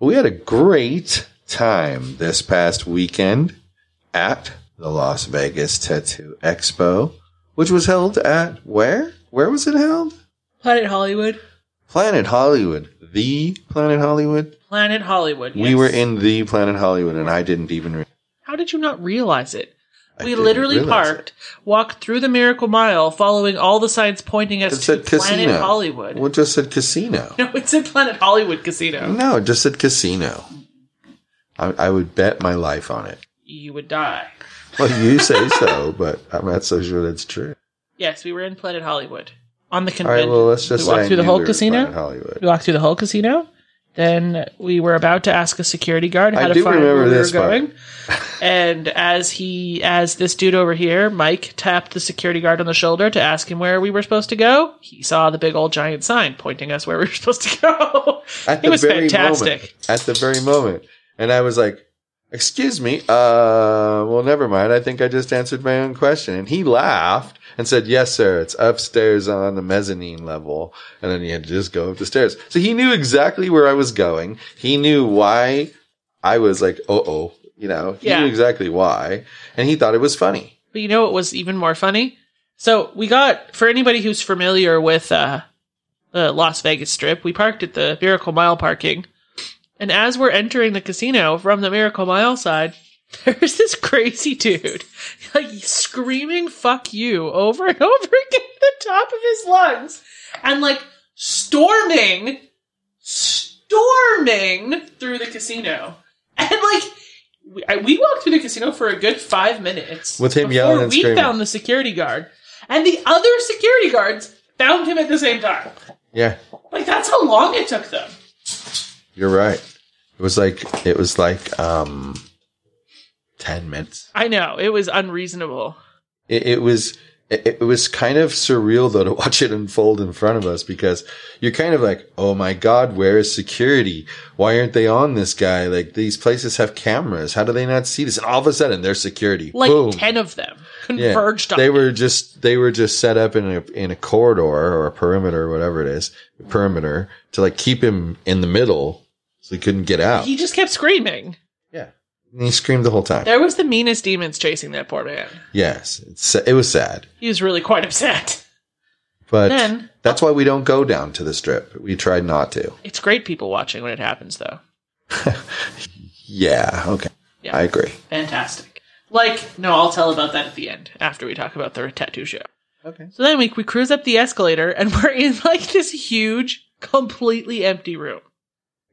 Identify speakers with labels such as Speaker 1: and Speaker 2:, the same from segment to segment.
Speaker 1: We had a great time this past weekend at the Las Vegas Tattoo Expo, which was held at where? Where was it held?
Speaker 2: Planet Hollywood.
Speaker 1: Planet Hollywood. The Planet Hollywood?
Speaker 2: Planet Hollywood.
Speaker 1: We were in the Planet Hollywood and I didn't even re-
Speaker 2: How did you not realize it?
Speaker 1: I
Speaker 2: we literally parked, walked through the Miracle Mile, following all the signs pointing
Speaker 1: It
Speaker 2: us to
Speaker 1: said
Speaker 2: Planet
Speaker 1: casino.
Speaker 2: Hollywood.
Speaker 1: Well, it just said casino.
Speaker 2: No, it said Planet Hollywood Casino.
Speaker 1: No, it just said casino. I, I would bet my life on it.
Speaker 2: You would die.
Speaker 1: Well, you say so, but I'm not so sure that's true.
Speaker 2: Yes, we were in Planet Hollywood on the
Speaker 1: All
Speaker 2: convention.
Speaker 1: right, well, let's just
Speaker 2: we walked through the whole casino.
Speaker 1: Hollywood.
Speaker 2: We walked through the whole casino. Then we were about to ask a security guard how
Speaker 1: I
Speaker 2: to find where we were going. and as he, as this dude over here, Mike, tapped the security guard on the shoulder to ask him where we were supposed to go, he saw the big old giant sign pointing us where we were supposed to go.
Speaker 1: At
Speaker 2: it was fantastic.
Speaker 1: Moment, at the very moment. And I was like, excuse me, uh, well, never mind. I think I just answered my own question. And he laughed and said, yes, sir. It's upstairs on the mezzanine level. And then he had to just go up the stairs. So he knew exactly where I was going. He knew why I was like, uh oh, you know, he
Speaker 2: Yeah.
Speaker 1: knew exactly why. And he thought it was funny.
Speaker 2: But you know what was even more funny? So we got for anybody who's familiar with uh, the Las Vegas Strip, we parked at the Miracle Mile parking, and as we're entering the casino from the Miracle Mile side, there's this crazy dude like screaming "fuck you" over and over again at the top of his lungs, and like storming, storming through the casino, and like we, I- we walked through the casino for a good five minutes
Speaker 1: With him yelling and
Speaker 2: we
Speaker 1: screaming.
Speaker 2: found the security guard, and the other security guards found him at the same time.
Speaker 1: Yeah,
Speaker 2: Like that's how long it took them.
Speaker 1: You're right. It was like, it was like, um, 10 minutes.
Speaker 2: I know it was unreasonable.
Speaker 1: it, it was it, it was kind of surreal though to watch it unfold in front of us because you're kind of like, oh my god, where is security? Why aren't they on this guy? Like these places have cameras. How do they not see this? And all of a sudden, there's security.
Speaker 2: Like
Speaker 1: Boom.
Speaker 2: ten of them
Speaker 1: Yeah.
Speaker 2: converged on
Speaker 1: They were just they were just set up in a in a corridor or a perimeter, whatever it is, perimeter to like keep him in the middle so he couldn't get out.
Speaker 2: He just kept screaming.
Speaker 1: yeah, and he screamed the whole time.
Speaker 2: There was the meanest demons chasing that poor man.
Speaker 1: Yes, it's, it was sad.
Speaker 2: He was really quite upset.
Speaker 1: But
Speaker 2: Then-
Speaker 1: that's why we don't go down to the strip. We tried not to.
Speaker 2: It's great people watching when it happens, though.
Speaker 1: Yeah, okay.
Speaker 2: Yeah.
Speaker 1: I agree.
Speaker 2: Fantastic. Like, no, I'll tell about that at the end after we talk about the tattoo show.
Speaker 1: Okay.
Speaker 2: So then we we cruise up the escalator and we're in like this huge, completely empty room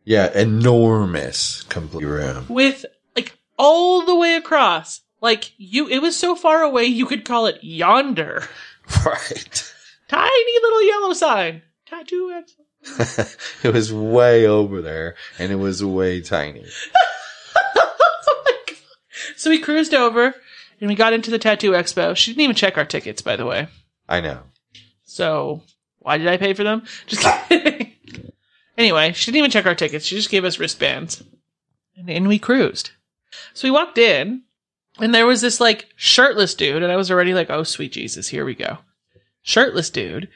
Speaker 1: Yeah, enormous complete room.
Speaker 2: with like all the way across. Like you, it was so far away you could call it yonder.
Speaker 1: Right.
Speaker 2: Tiny little yellow sign. Tattoo
Speaker 1: it was way over there and it was way tiny.
Speaker 2: Oh so we cruised over and we got into the tattoo expo. She didn't even check our tickets, by the way.
Speaker 1: I know.
Speaker 2: So why did I pay for them? Just kidding. Anyway, she didn't even check our tickets. She just gave us wristbands, and, and we cruised. So we walked in, and there was this like shirtless dude, and I was already like, "Oh sweet Jesus, here we go." Shirtless dude,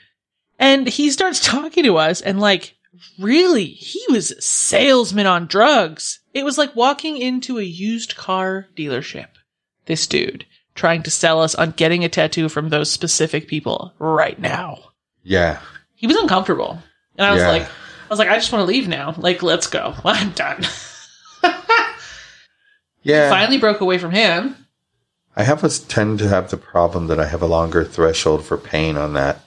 Speaker 2: and he starts talking to us, and like, really, he was a salesman on drugs. It was like walking into a used car dealership. This dude trying to sell us on getting a tattoo from those specific people right now.
Speaker 1: Yeah.
Speaker 2: He was uncomfortable. And I was
Speaker 1: Yeah.
Speaker 2: like, I was like, I just want to leave now. Like, let's go. I'm done.
Speaker 1: Yeah.
Speaker 2: Finally broke away from him.
Speaker 1: I have a, tend to have the problem that I have a longer threshold for pain on that,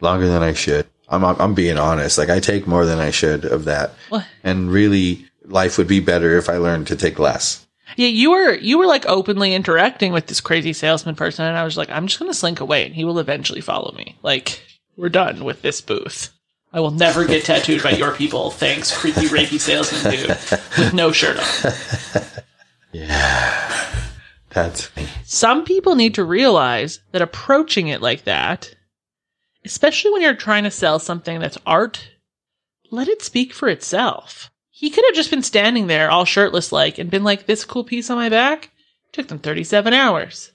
Speaker 1: longer than I should. I'm I'm, I'm being honest. Like I take more than I should of that,
Speaker 2: What?
Speaker 1: and really, life would be better if I learned to take less.
Speaker 2: Yeah, you were you were like openly interacting with this crazy salesman person, and I was like, I'm just gonna slink away, and he will eventually follow me. Like, we're done with this booth. I will never get tattooed by your people. Thanks, creepy rapey salesman dude with no shirt on.
Speaker 1: Yeah, that's me.
Speaker 2: Some people need to realize that approaching it like that, especially when you're trying to sell something that's art, let it speak for itself. He could have just been standing there all shirtless like and been like, this cool piece on my back took them 37 hours.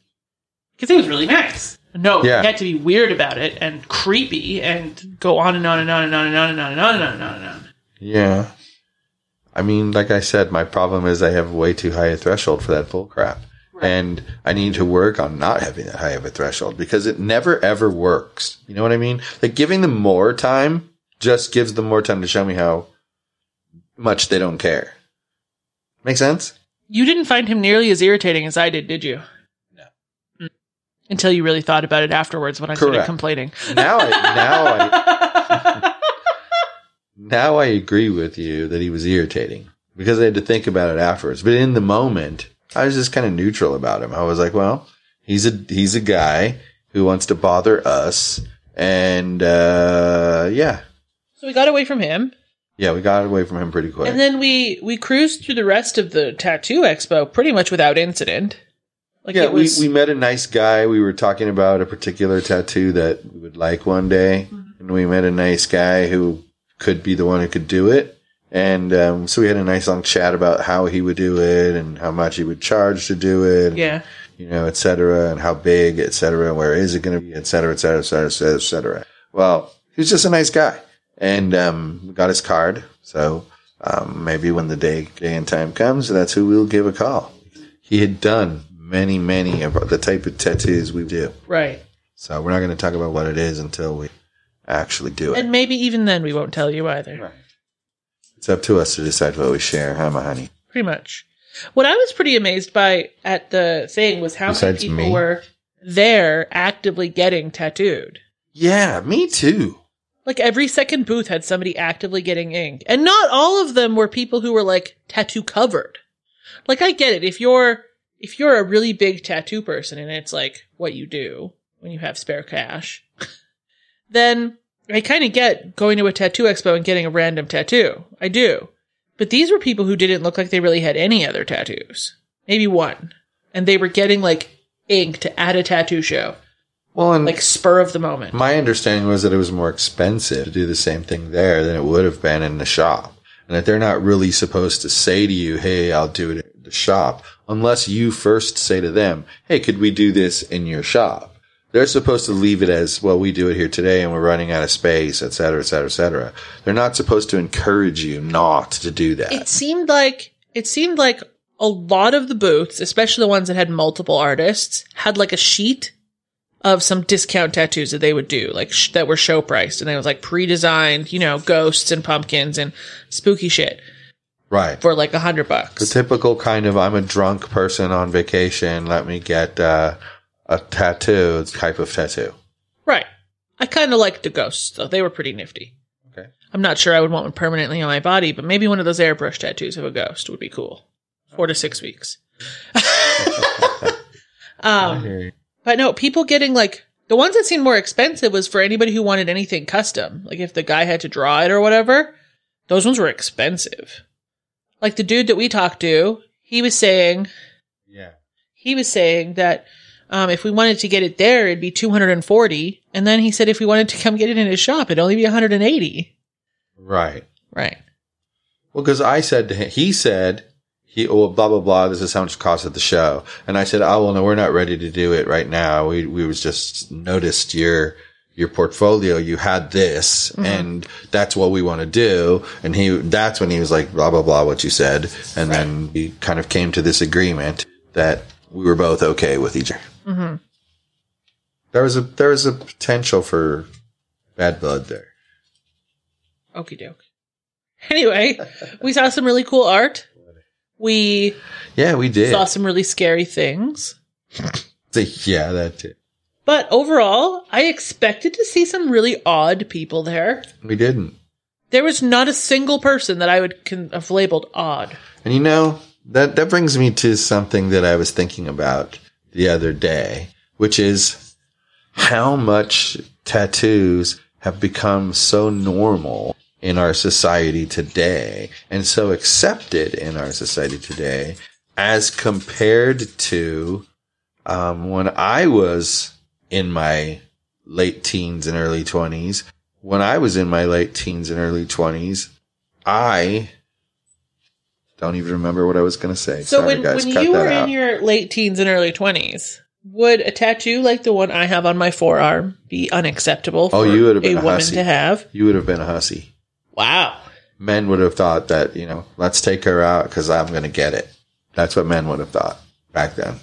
Speaker 2: Because it was really nice. No,
Speaker 1: Yeah.
Speaker 2: he had to be weird about it and creepy and go on and on and on and on and on and on and on and on and on and on.
Speaker 1: Yeah. I mean, like I said, my problem is I have way too high a threshold for that bull crap. And I need to work on not having that high of a threshold because it never ever works. You know what I mean? Like giving them more time just gives them more time to show me how much they don't care. Make sense?
Speaker 2: You didn't find him nearly as irritating as I did, did you? Until you really thought about it afterwards when I started complaining.
Speaker 1: Now I now I now I agree with you that he was irritating because I had to think about it afterwards. But in the moment, I was just kind of neutral about him. I was like, well, he's a he's a guy who wants to bother us, and uh, yeah,
Speaker 2: so we got away from him.
Speaker 1: yeah, we got away from him pretty quick.
Speaker 2: And then we we cruised through the rest of the tattoo expo pretty much without incident. Like
Speaker 1: yeah,
Speaker 2: was
Speaker 1: we, we met a nice guy. We were talking about a particular tattoo that we would like one day. And we met a nice guy who could be the one who could do it. And um, so we had a nice long chat about how he would do it and how much he would charge to do it,
Speaker 2: yeah.
Speaker 1: you know, et cetera, and how big, et cetera, and where is it going to be, et cetera, et cetera, et cetera, et cetera, et cetera. Well, he was just a nice guy. And um, we got his card. So um, maybe when the day, day and time comes, that's who we'll give a call. He had done many, many of the type of tattoos we do.
Speaker 2: Right.
Speaker 1: So we're not going to talk about what it is until we actually do it.
Speaker 2: And maybe even then we won't tell you either.
Speaker 1: Right. It's up to us to decide what we share, huh, my honey?
Speaker 2: Pretty much. What I was pretty amazed by at the thing was how
Speaker 1: Besides
Speaker 2: many people
Speaker 1: me?
Speaker 2: were there actively getting tattooed.
Speaker 1: Yeah, me too.
Speaker 2: Like every second booth had somebody actively getting ink. And not all of them were people who were like tattoo covered. Like I get it. If you're, if you're a really big tattoo person and it's like what you do when you have spare cash, then I kind of get going to a tattoo expo and getting a random tattoo. I do. But these were people who didn't look like they really had any other tattoos. Maybe one. And they were getting like ink to add a tattoo show.
Speaker 1: Well, and
Speaker 2: Like spur of the moment.
Speaker 1: my understanding was that it was more expensive to do the same thing there than it would have been in the shop. And that they're not really supposed to say to you, Hey, I'll do it at the shop unless you first say to them, Hey, could we do this in your shop? They're supposed to leave it as, well, we do it here today and we're running out of space, et cetera, et cetera, et cetera. They're not supposed to encourage you not to do that.
Speaker 2: it seemed like it seemed like a lot of the booths, especially the ones that had multiple artists, had like a sheet of some discount tattoos that they would do, like sh- that were show priced, and it was like pre-designed, you know, ghosts and pumpkins and spooky shit
Speaker 1: right.
Speaker 2: for like a hundred bucks.
Speaker 1: The typical kind of I'm a drunk person on vacation. Let me get uh, a tattoo type of tattoo.
Speaker 2: right. I kind of liked the ghosts though; they were pretty nifty.
Speaker 1: Okay.
Speaker 2: I'm not sure I would want one permanently on my body, but maybe one of those airbrush tattoos of a ghost would be cool. Four to six weeks. um, But no, people getting like the ones that seemed more expensive was for anybody who wanted anything custom. Like if the guy had to draw it or whatever, those ones were expensive. Like the dude that we talked to, he was saying
Speaker 1: yeah.
Speaker 2: he was saying that um, if we wanted to get it there, it'd be 240. And then he said if we wanted to come get it in his shop, it'd only be 180.
Speaker 1: Right.
Speaker 2: Right.
Speaker 1: Well, because I said to him, he said, he, oh, blah, blah, blah, this is how much it costs at the show. And I said, oh, well, no, we're not ready to do it right now. We, we was just noticed your, your portfolio. You had this and that's what we want to do. And he, that's when he was like, blah, blah, blah, what you said. And then we kind of came to this agreement that we were both okay with each other.
Speaker 2: hmm
Speaker 1: There was a, there was a potential for bad blood there.
Speaker 2: Okie doke. Anyway, we saw some really cool art. We
Speaker 1: Yeah, we did.
Speaker 2: saw some really scary things.
Speaker 1: Yeah, that too.
Speaker 2: But overall, I expected to see some really odd people there.
Speaker 1: We didn't.
Speaker 2: There was not a single person that I would con- have labeled odd.
Speaker 1: And you know, that that brings me to something that I was thinking about the other day, which is how much tattoos have become so normal in our society today and so accepted in our society today as compared to um, when I was in my late teens and early 20s. When I was in my late teens and early 20s, I don't even remember what I was going to say.
Speaker 2: So
Speaker 1: Sorry,
Speaker 2: when,
Speaker 1: guys,
Speaker 2: when you were
Speaker 1: out.
Speaker 2: in your late teens and early 20s, would a tattoo like the one I have on my forearm be unacceptable for
Speaker 1: Oh, you would have been
Speaker 2: a
Speaker 1: a
Speaker 2: woman
Speaker 1: hussy.
Speaker 2: to have?
Speaker 1: you would have been a hussy.
Speaker 2: Wow.
Speaker 1: Men would have thought that, you know, let's take her out because I'm going to get it. That's what men would have thought back then.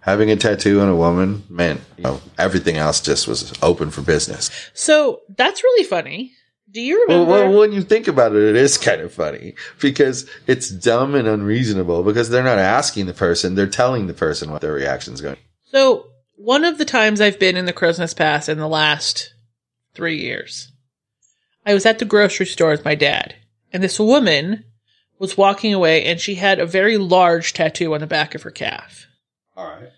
Speaker 1: Having a tattoo on a woman meant, you know, everything else just was open for business.
Speaker 2: So that's really funny. Do you
Speaker 1: Well,
Speaker 2: remember?
Speaker 1: well, when you think about it, it is kind of funny because it's dumb and unreasonable because they're not asking the person, they're telling the person what their reaction's going.
Speaker 2: So, one of the times I've been in the Crowsnest Pass in the last three years, I was at the grocery store with my dad, and this woman was walking away, and she had a very large tattoo on the back of her calf.
Speaker 1: All right.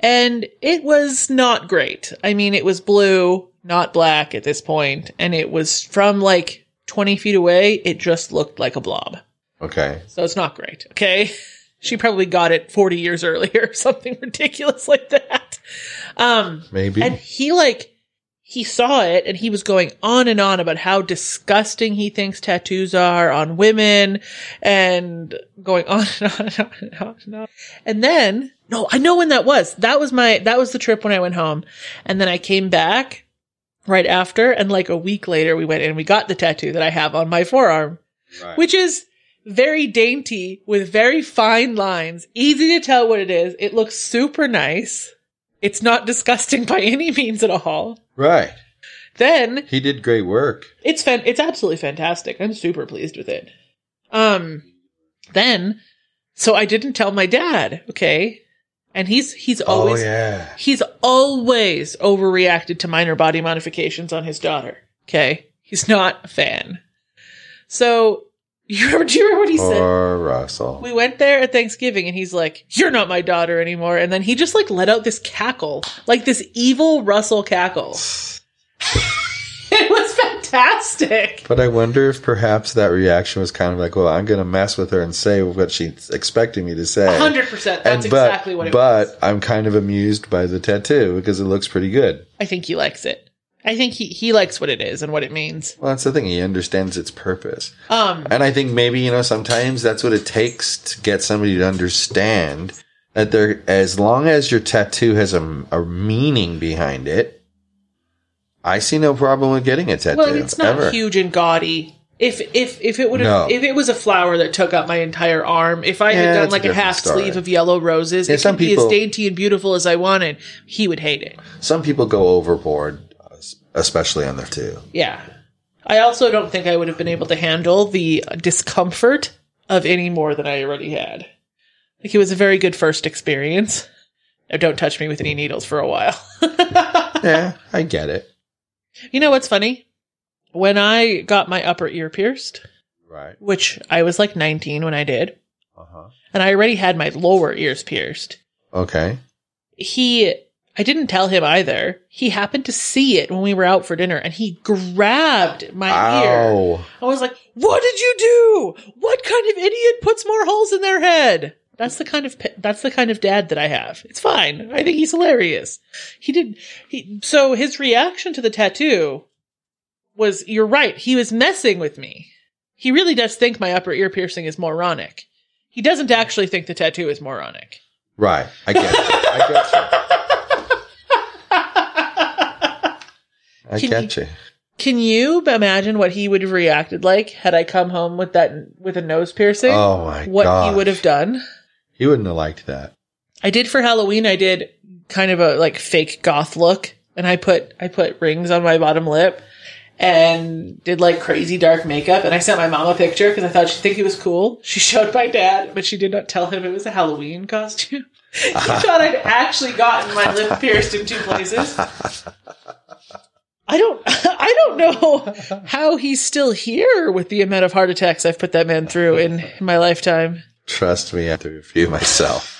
Speaker 2: And it was not great. I mean, it was blue, not black at this point, and it was from like 20 feet away, it just looked like a blob.
Speaker 1: Okay.
Speaker 2: So it's not great. Okay. She probably got it 40 years earlier, something ridiculous like that. Um,
Speaker 1: Maybe.
Speaker 2: and he like, he saw it and he was going on and on about how disgusting he thinks tattoos are on women and going on and on and on and on and on. And then, no, I know when that was. That was my, that was the trip when I went home. And then I came back right after and like a week later we went and we got the tattoo that I have on my forearm
Speaker 1: Right.
Speaker 2: which is very dainty with very fine lines, easy to tell what it is. It looks super nice. It's not disgusting by any means at all.
Speaker 1: right.
Speaker 2: Then
Speaker 1: He did great work.
Speaker 2: it's fan- it's absolutely fantastic. I'm super pleased with it. Um then so I didn't tell my dad, okay? And he's he's always
Speaker 1: oh, yeah.
Speaker 2: he's always overreacted to minor body modifications on his daughter. Okay? He's not a fan. So you remember, do you remember what he said?
Speaker 1: Or Russell.
Speaker 2: We went there at Thanksgiving and he's like, You're not my daughter anymore. And then he just like let out this cackle, like this evil Russell cackle. it was fantastic.
Speaker 1: But I wonder if perhaps that reaction was kind of like, well, I'm going to mess with her and say what she's expecting me to say.
Speaker 2: 100%. That's
Speaker 1: And but,
Speaker 2: exactly what it
Speaker 1: but
Speaker 2: was.
Speaker 1: I'm kind of amused by the tattoo because it looks pretty good.
Speaker 2: I think he likes it. I think he, he likes what it is and what it means.
Speaker 1: Well, that's the thing. He understands its purpose.
Speaker 2: Um,
Speaker 1: And I think maybe, you know, sometimes that's what it takes to get somebody to understand that there, as long as your tattoo has a, a meaning behind it, I see no problem with getting a tattoo.
Speaker 2: well, it's not
Speaker 1: ever.
Speaker 2: huge and gaudy. If if if it would have
Speaker 1: No.
Speaker 2: if it was a flower that took up my entire arm, if I
Speaker 1: Yeah,
Speaker 2: had done
Speaker 1: that's a
Speaker 2: like a, half
Speaker 1: story.
Speaker 2: sleeve of yellow roses,
Speaker 1: Yeah,
Speaker 2: it could be as dainty and beautiful as I wanted. He would hate it.
Speaker 1: Some people go overboard, especially on there too.
Speaker 2: Yeah. I also don't think I would have been able to handle the discomfort of any more than I already had. Like it was a very good first experience. Now don't touch me with any needles for a while.
Speaker 1: Yeah, I get it.
Speaker 2: you know what's funny? When I got my upper ear pierced,
Speaker 1: Right.
Speaker 2: which I was like 19 when I did,
Speaker 1: Uh huh.
Speaker 2: and I already had my lower ears pierced.
Speaker 1: Okay.
Speaker 2: He I didn't tell him either. He happened to see it when we were out for dinner and he grabbed my ear. I was like, "What did you do? What kind of idiot puts more holes in their head?" That's the kind of that's the kind of dad that I have. It's fine. I think he's hilarious. He did he so his reaction to the tattoo was you're right. He was messing with me. He really does think my upper ear piercing is moronic. He doesn't actually think the tattoo is moronic.
Speaker 1: Right. I get you. I get you. I
Speaker 2: Can
Speaker 1: get you.
Speaker 2: Can you imagine what he would have reacted like had I come home with that with a nose piercing?
Speaker 1: Oh my god.
Speaker 2: what
Speaker 1: god.
Speaker 2: he would have done?
Speaker 1: He wouldn't have liked that.
Speaker 2: I did for Halloween. I did kind of a like fake goth look, and I put I put rings on my bottom lip, and did like crazy dark makeup. And I sent my mom a picture because I thought she'd think it was cool. She showed my dad, but she did not tell him it was a Halloween costume. he thought I'd actually gotten my lip pierced in two places. I don't I don't know how he's still here with the amount of heart attacks I've put that man through in, in my lifetime.
Speaker 1: Trust me, I have to review myself.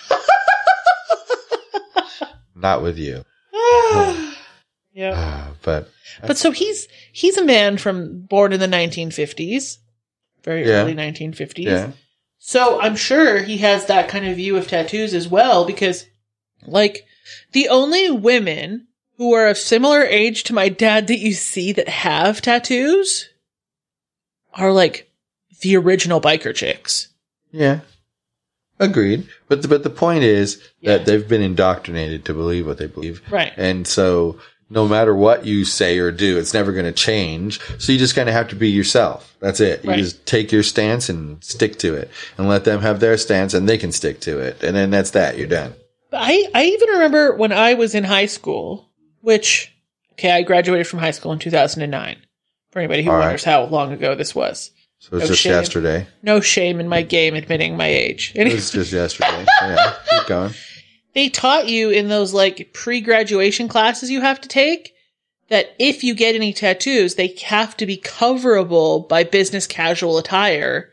Speaker 1: Not with you.
Speaker 2: yeah.
Speaker 1: Ah, but
Speaker 2: But so he's he's a man from born in the 1950s, very
Speaker 1: Yeah.
Speaker 2: early 1950s.
Speaker 1: yeah.
Speaker 2: So I'm sure he has that kind of view of tattoos as well because like the only women who are of similar age to my dad that you see that have tattoos are like the original biker chicks.
Speaker 1: Yeah. Agreed. But the, but the point is
Speaker 2: Yeah.
Speaker 1: that they've been indoctrinated to believe what they believe.
Speaker 2: Right.
Speaker 1: And so no matter what you say or do, it's never going to change. So you just kind of have to be yourself. That's it. You
Speaker 2: Right.
Speaker 1: just take your stance and stick to it and let them have their stance and they can stick to it. And then that's that. You're done.
Speaker 2: I, I even remember when I was in high school, which, okay, I graduated from high school in 2009. For anybody who
Speaker 1: All right.
Speaker 2: wonders how long ago this was.
Speaker 1: So it's
Speaker 2: No
Speaker 1: just
Speaker 2: shame.
Speaker 1: yesterday.
Speaker 2: No shame in my game admitting my age.
Speaker 1: It was just yesterday. Yeah. Keep going.
Speaker 2: they taught you in those like pre-graduation classes you have to take that if you get any tattoos, they have to be coverable by business casual attire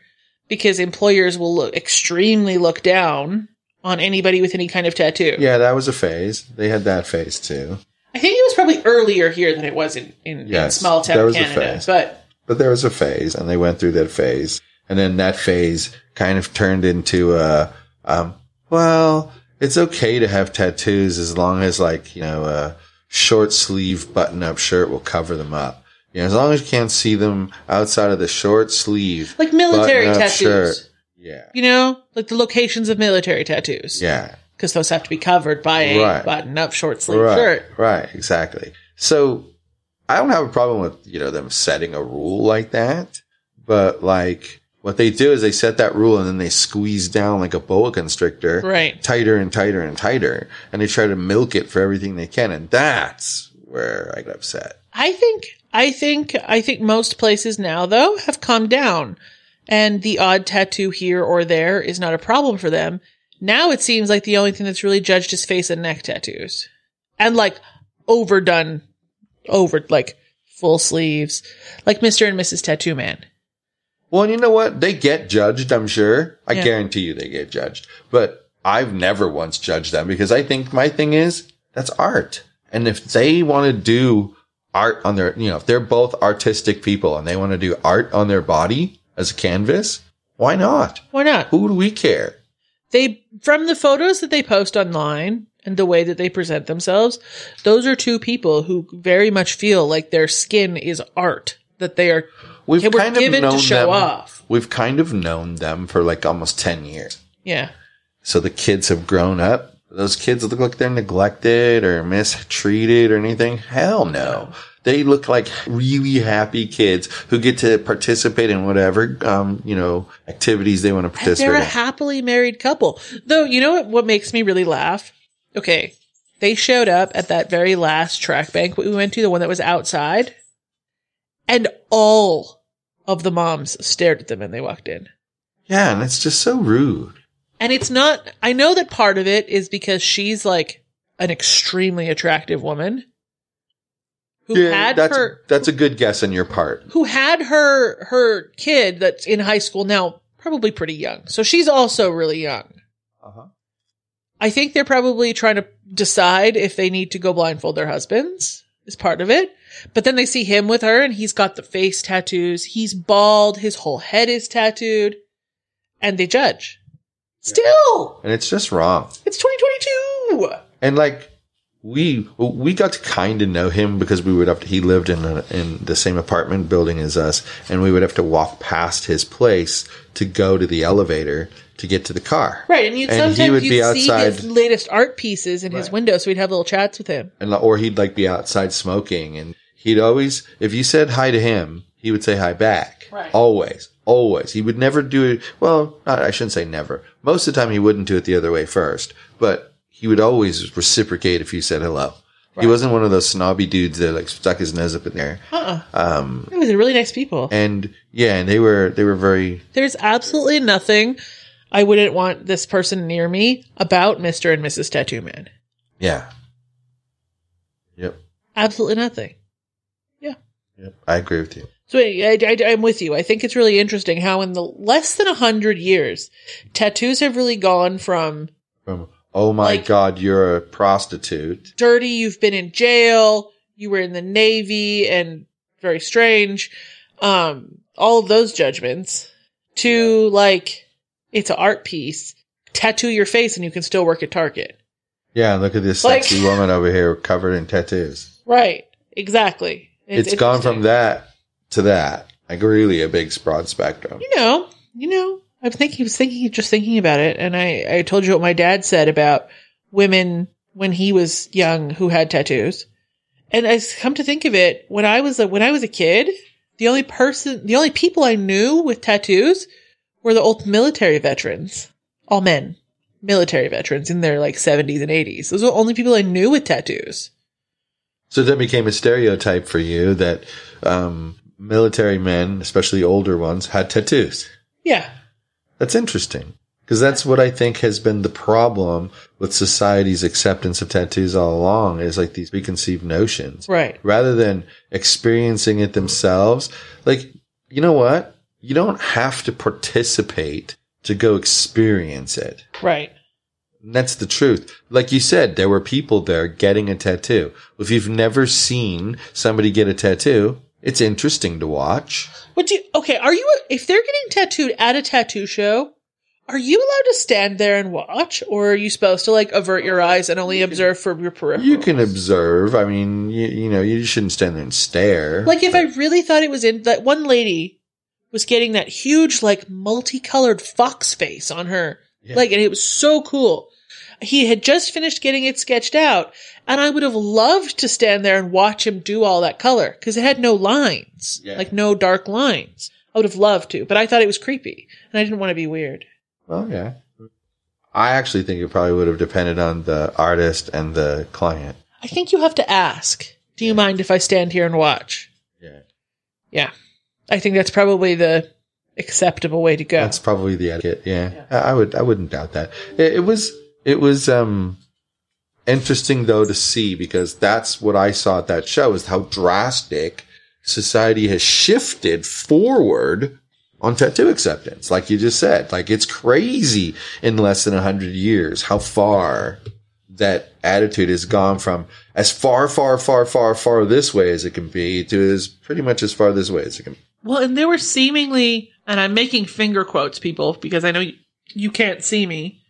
Speaker 2: because employers will look extremely look down on anybody with any kind of tattoo.
Speaker 1: Yeah, that was a phase. They had that phase too.
Speaker 2: I think it was probably earlier here than it was in, in, in small town Canada. But
Speaker 1: But there was a phase, and they went through that phase, and then that phase kind of turned into a, um, well, it's okay to have tattoos as long as like you know a short sleeve button up shirt will cover them up. You know, as long as you can't see them outside of the short sleeve.
Speaker 2: like military tattoos.
Speaker 1: shirt. Yeah,
Speaker 2: You know, like the locations of military tattoos.
Speaker 1: yeah,
Speaker 2: Because those have to be covered by a
Speaker 1: Right.
Speaker 2: button up short sleeve
Speaker 1: right,
Speaker 2: shirt.
Speaker 1: right, exactly. So I don't have a problem with you know them setting a rule like that, but like what they do is they set that rule and then they squeeze down like a boa constrictor,
Speaker 2: Right.
Speaker 1: tighter and tighter and tighter, and they try to milk it for everything they can, and that's where I get upset.
Speaker 2: I think I think I think most places now though have calmed down and the odd tattoo here or there is not a problem for them. Now it seems like the only thing that's really judged is face and neck tattoos. And like overdone over like full sleeves. Like Mr. and Mrs. Tattoo Man.
Speaker 1: Well, you know what? They get judged, I'm sure. I
Speaker 2: Yeah.
Speaker 1: guarantee you they get judged. But I've never once judged them because I think my thing is that's art. And if they want to do art on their, you know, if they're both artistic people and they want to do art on their body as a canvas, why not?
Speaker 2: Why not?
Speaker 1: Who do we care?
Speaker 2: They from the photos that they post online and the way that they present themselves, those are two people who very much feel like their skin is art. That they are
Speaker 1: We've kind of known
Speaker 2: to show
Speaker 1: them.
Speaker 2: off.
Speaker 1: We've kind of known them for like almost 10 years.
Speaker 2: Yeah.
Speaker 1: So the kids have grown up. Those kids look like they're neglected or mistreated or anything. Hell no. They look like really happy kids who get to participate in whatever, um, you know, activities they want to
Speaker 2: And
Speaker 1: participate
Speaker 2: they're a
Speaker 1: in.
Speaker 2: happily married couple. Though, you know what, what makes me really laugh? Okay. They showed up at that very last track banquet we went to, the one that was outside, and all of the moms stared at them when they walked in.
Speaker 1: yeah, and it's just so rude.
Speaker 2: And it's not, I know that part of it is because she's like an extremely attractive woman who
Speaker 1: Yeah,
Speaker 2: had
Speaker 1: that's
Speaker 2: her,
Speaker 1: that's a good guess on your part.
Speaker 2: who had her, her kid that's in high school now, probably pretty young. So she's also really young.
Speaker 1: Uh-huh.
Speaker 2: I think they're probably trying to decide if they need to go blindfold their husbands is part of it. But then they see him with her and he's got the face tattoos. He's bald. His whole head is tattooed and they judge. Still,
Speaker 1: And it's just wrong.
Speaker 2: it's 2022.
Speaker 1: And like we we got to kind of know him because we would have to, he lived in a, in the same apartment building as us and we would have to walk past his place to go to the elevator to get to the car.
Speaker 2: Right. And you'd
Speaker 1: And he
Speaker 2: sometimes
Speaker 1: would
Speaker 2: you'd
Speaker 1: be
Speaker 2: see
Speaker 1: outside-
Speaker 2: his latest art pieces in his window. So we'd have little chats with him.
Speaker 1: And or he'd like be outside smoking and he'd always if you said hi to him, he would say hi back.
Speaker 2: Right.
Speaker 1: Always. Always. He would never do it well, not, I shouldn't say never. Most of the time he wouldn't do it the other way first, but he would always reciprocate if you said hello. He wasn't one of those snobby dudes that like stuck his nose up in there.
Speaker 2: Uh-uh.
Speaker 1: Um,
Speaker 2: It was really nice people.
Speaker 1: and yeah, and they were they were very
Speaker 2: There's absolutely nothing I wouldn't want this person near me about Mr. and Mrs. Tattoo Man.
Speaker 1: yeah. Yep.
Speaker 2: Absolutely nothing. Yeah.
Speaker 1: Yep. I agree with you.
Speaker 2: So I, I, I'm with you. I think it's really interesting how in the less than a hundred years, tattoos have really gone from
Speaker 1: From oh my
Speaker 2: Like-
Speaker 1: god, you're a prostitute.
Speaker 2: dirty, you've been in jail, you were in the Navy, and very strange, um, all of those judgments, to like, it's an art piece. Tattoo your face and you can still work at Target.
Speaker 1: Yeah, look at this
Speaker 2: Like-
Speaker 1: sexy woman over here covered in tattoos.
Speaker 2: Right. Exactly.
Speaker 1: it's gone from that to that. Like really a big broad spectrum.
Speaker 2: You know, you know, I'm thinking, was thinking, just thinking about it. And I, I told you what my dad said about women when he was young who had tattoos. And I come to think of it, when I was a, when I was a kid, the only person, the only people I knew with tattoos were the old military veterans, all men, military veterans in their like 70s and 80s. Those were the only people I knew with tattoos.
Speaker 1: So that became a stereotype for you that um, military men, especially older ones, had tattoos.
Speaker 2: Yeah.
Speaker 1: That's interesting because that's what I think has been the problem with society's acceptance of tattoos all along is like these preconceived notions
Speaker 2: Right.
Speaker 1: rather than experiencing it themselves. Like, you know what? You don't have to participate to go experience it.
Speaker 2: Right.
Speaker 1: And that's the truth. Like you said, there were people there getting a tattoo. If you've never seen somebody get a tattoo, it's interesting to watch.
Speaker 2: What do you, okay, are you, if they're getting tattooed at a tattoo show, are you allowed to stand there and watch? Or are you supposed to like avert your eyes and only observe from your peripheral?
Speaker 1: You can observe. I mean, you, you know, you shouldn't stand there and stare.
Speaker 2: Like if I really thought it was in, that one lady was getting that huge, like multicolored fox face on her.
Speaker 1: Yeah.
Speaker 2: Like, and it was so cool. He had just finished getting it sketched out, and I would have loved to stand there and watch him do all that color because it had no lines,
Speaker 1: Yeah.
Speaker 2: like no dark lines. I would have loved to, but I thought it was creepy, and I didn't want to be weird.
Speaker 1: Yeah. I actually think it probably would have depended on the artist and the client.
Speaker 2: I think you have to ask. Do you mind if I stand here and watch?
Speaker 1: Yeah.
Speaker 2: Yeah, I think that's probably the acceptable way to go.
Speaker 1: That's probably the etiquette. Yeah. I I would, I wouldn't doubt that. It, it was, it was, um, interesting though to see because that's what I saw at that show is how drastic society has shifted forward on tattoo acceptance. Like you just said, like it's crazy in less than a hundred years how far that attitude has gone from as far, far, far, far, far this way as it can be to as pretty much as far this way as it can be.
Speaker 2: Well, and there were seemingly, and I'm making finger quotes, people, because I know you, you can't see me.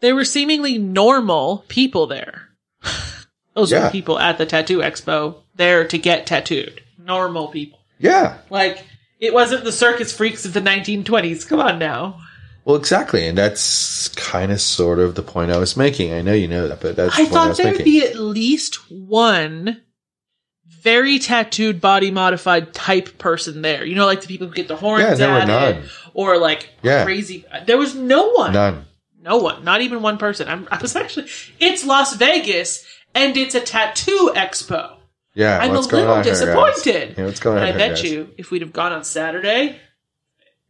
Speaker 2: They were seemingly normal people there. Those
Speaker 1: Yeah.
Speaker 2: were people at the tattoo expo there to get tattooed. Normal people.
Speaker 1: Yeah.
Speaker 2: Like, it wasn't the circus freaks of the 1920s. Come on now.
Speaker 1: Well, exactly, and that's kind of sort of the point I was making. I know you know that, but that's the
Speaker 2: I
Speaker 1: point I
Speaker 2: thought
Speaker 1: was
Speaker 2: there would be at least one very tattooed, body modified type person there. You know, like the people who get the horns
Speaker 1: Yeah, there were
Speaker 2: added,
Speaker 1: none.
Speaker 2: or like
Speaker 1: Yeah.
Speaker 2: crazy. There was no one.
Speaker 1: None.
Speaker 2: No one. Not even one person. I'm, I was actually. It's Las Vegas, and it's a tattoo expo.
Speaker 1: Yeah,
Speaker 2: I'm a little
Speaker 1: on here, guys?
Speaker 2: disappointed.
Speaker 1: Yeah, what's going on
Speaker 2: And I bet
Speaker 1: guys?
Speaker 2: you, if we'd have gone on Saturday,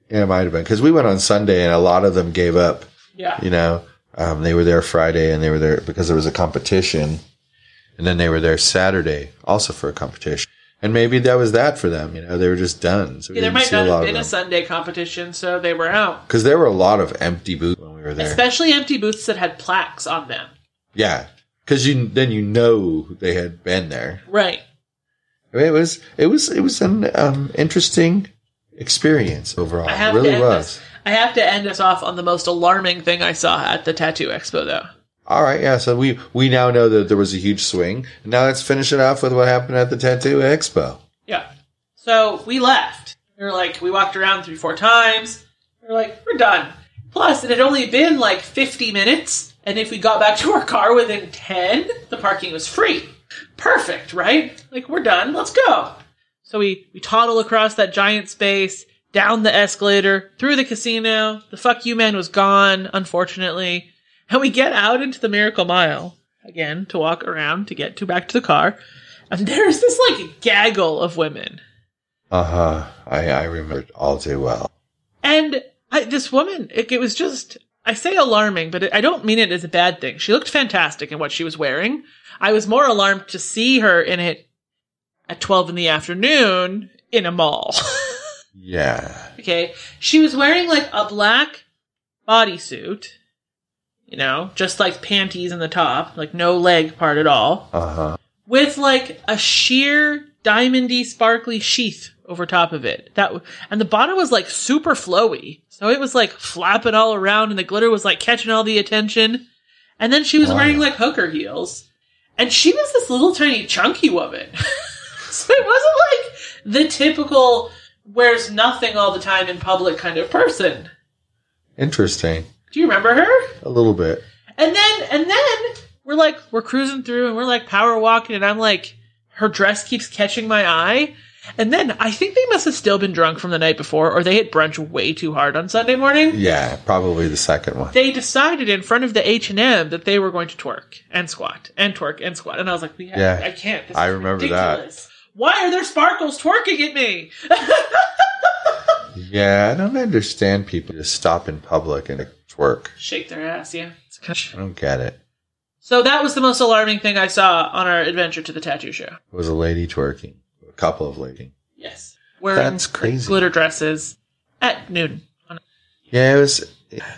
Speaker 1: Yeah, it might have been because we went on Sunday, and a lot of them gave up.
Speaker 2: yeah,
Speaker 1: You know, um, they were there Friday, and they were there because there was a competition, and then they were there Saturday also for a competition. And maybe that was that for them. You know, they were just done. So
Speaker 2: Yeah, there might not have been a Sunday competition, so they were out.
Speaker 1: because there were a lot of empty booths when we were there.
Speaker 2: Especially empty booths that had plaques on them.
Speaker 1: yeah, because you then you know they had been there.
Speaker 2: Right.
Speaker 1: I mean, it was it was it was an um, interesting experience overall. It really was.
Speaker 2: Us, I have to end us off on the most alarming thing I saw at the tattoo expo, though.
Speaker 1: All right, yeah. So we we now know that there was a huge swing. Now let's finish it off with what happened at the tattoo expo.
Speaker 2: Yeah. So we left. We were like, we walked around three, four times. We were like, we're done. Plus, it had only been like 50 minutes, and if we got back to our car within 10, the parking was free. Perfect, right? Like, we're done. Let's go. So we, we toddle across that giant space, down the escalator, through the casino. The fuck you man was gone, unfortunately. And we get out into the Miracle Mile. again to walk around to get to back to the car. And there's this like gaggle of women.
Speaker 1: Uh huh. I, I remember it all too well.
Speaker 2: And I, this woman, it, it was just, I say alarming, but it, I don't mean it as a bad thing. She looked fantastic in what she was wearing. I was more alarmed to see her in it at 12 in the afternoon in a mall.
Speaker 1: Yeah.
Speaker 2: okay. She was wearing like a black bodysuit, you know, just like panties in the top, like no leg part at all,
Speaker 1: Uh huh.
Speaker 2: with like a sheer diamondy sparkly sheath over top of it. That w- and the bottom was like super flowy. So it was like flapping all around and the glitter was like catching all the attention. And then she was
Speaker 1: Wow.
Speaker 2: wearing like hooker heels. And she was this little tiny chunky woman. so it wasn't like the typical wears nothing all the time in public kind of person.
Speaker 1: Interesting.
Speaker 2: Do you remember her?
Speaker 1: A little bit.
Speaker 2: And then and then we're like we're cruising through and we're like power walking and I'm like her dress keeps catching my eye. And then I think they must have still been drunk from the night before or they hit brunch way too hard on Sunday morning.
Speaker 1: Yeah, probably the second one.
Speaker 2: They decided in front of the H&M that they were going to twerk and squat and twerk and squat. And I was like, we have,
Speaker 1: Yeah,
Speaker 2: I can't. This
Speaker 1: I remember that.
Speaker 2: Why are there sparkles twerking at me?
Speaker 1: Yeah, I don't understand people just stop in public and twerk.
Speaker 2: Shake their ass, yeah.
Speaker 1: I don't get it.
Speaker 2: So that was the most alarming thing I saw on our adventure to the tattoo show.
Speaker 1: It was a lady twerking. A couple of ladies.
Speaker 2: Yes. Wearing
Speaker 1: That's crazy.
Speaker 2: glitter dresses at noon.
Speaker 1: Yeah, it was.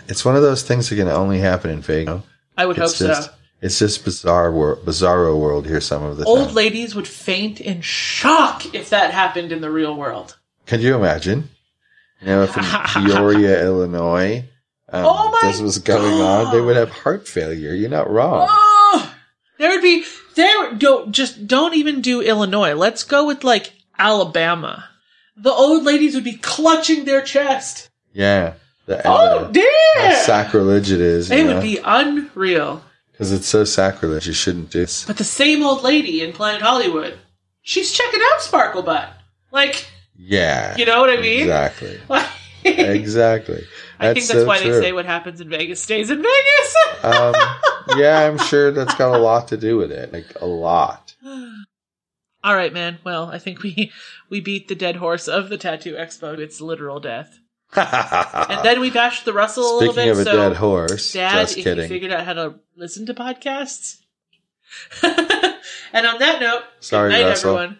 Speaker 1: It's one of those things that can only happen in Vegas.
Speaker 2: I would
Speaker 1: It's
Speaker 2: hope
Speaker 1: just,
Speaker 2: so.
Speaker 1: it's just bizarre, wor- bizarro world here. Some of the
Speaker 2: Old
Speaker 1: time.
Speaker 2: ladies would faint in shock if that happened in the real world.
Speaker 1: Can you imagine? You know, if in Peoria, Illinois, um,
Speaker 2: Oh my
Speaker 1: this was going on, they would have heart failure. You're not wrong.
Speaker 2: Oh, there would be there. Don't just don't even do Illinois. Let's go with like Alabama. The old ladies would be clutching their chest.
Speaker 1: Yeah, the,
Speaker 2: Oh
Speaker 1: and the- how sacrilege it is.
Speaker 2: It would be unreal.
Speaker 1: because it's so sacrilege. You shouldn't do. this.
Speaker 2: But the same old lady in Planet Hollywood, she's checking out Sparkle Butt. Like,
Speaker 1: Yeah,
Speaker 2: you know what I mean?
Speaker 1: exactly,
Speaker 2: Like-
Speaker 1: exactly.
Speaker 2: I think that's
Speaker 1: so
Speaker 2: why
Speaker 1: true.
Speaker 2: they say what happens in Vegas stays in Vegas.
Speaker 1: um, yeah, I'm sure that's got a lot to do with it. Like a lot.
Speaker 2: All right, man. Well, I think we we beat the dead horse of the tattoo expo its literal death, and then we bashed the Russell a little
Speaker 1: Speaking
Speaker 2: bit.
Speaker 1: of a
Speaker 2: so,
Speaker 1: dead horse,
Speaker 2: Dad,
Speaker 1: just
Speaker 2: if
Speaker 1: kidding.
Speaker 2: you figured out how to listen to podcasts. and on that note,
Speaker 1: Sorry,
Speaker 2: good night,
Speaker 1: Russell.
Speaker 2: everyone.